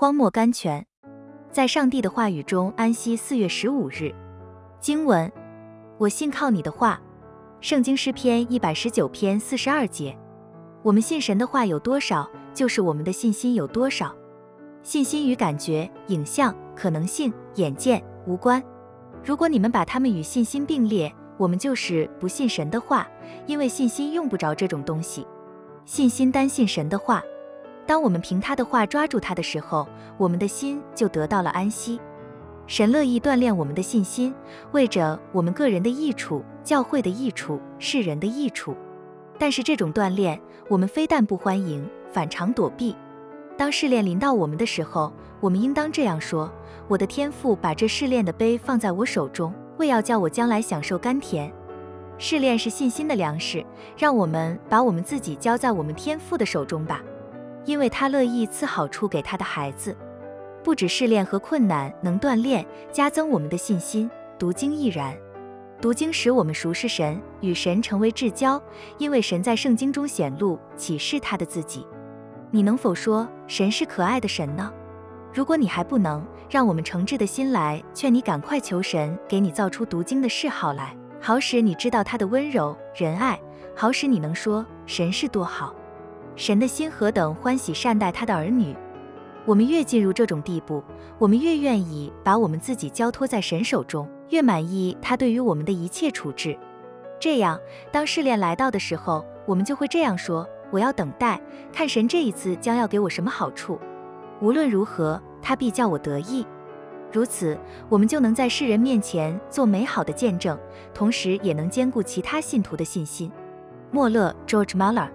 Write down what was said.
荒漠甘泉，在上帝的话语中安息。四月十五日，经文：我信靠你的话。圣经诗篇一百十九篇四十二节。我们信神的话有多少，就是我们的信心有多少。信心与感觉、影像、可能性、眼见无关。如果你们把它们与信心并列，我们就是不信神的话，因为信心用不着这种东西。信心单信神的话。当我们凭他的话抓住他的时候，我们的心就得到了安息。神乐意锻炼我们的信心，为着我们个人的益处、教会的益处、世人的益处。但是这种锻炼，我们非但不欢迎，反常躲避。当试炼临到我们的时候，我们应当这样说：我的天父把这试炼的杯放在我手中，为要叫我将来享受甘甜。试炼是信心的粮食，让我们把我们自己交在我们天父的手中吧。因为他乐意赐好处给他的孩子，不止试炼和困难能锻炼、加增我们的信心，读经亦然。读经使我们熟识神，与神成为至交，因为神在圣经中显露、启示他的自己。你能否说神是可爱的神呢？如果你还不能，让我们诚挚的心来劝你赶快求神给你造出读经的嗜好来，好使你知道他的温柔仁爱，好使你能说神是多好。神的心何等欢喜善待他的儿女，我们越进入这种地步，我们越愿意把我们自己交托在神手中，越满意他对于我们的一切处置。这样，当试炼来到的时候，我们就会这样说：我要等待，看神这一次将要给我什么好处。无论如何，他必叫我得意。如此，我们就能在世人面前做美好的见证，同时也能兼顾其他信徒的信心。莫勒 George Muller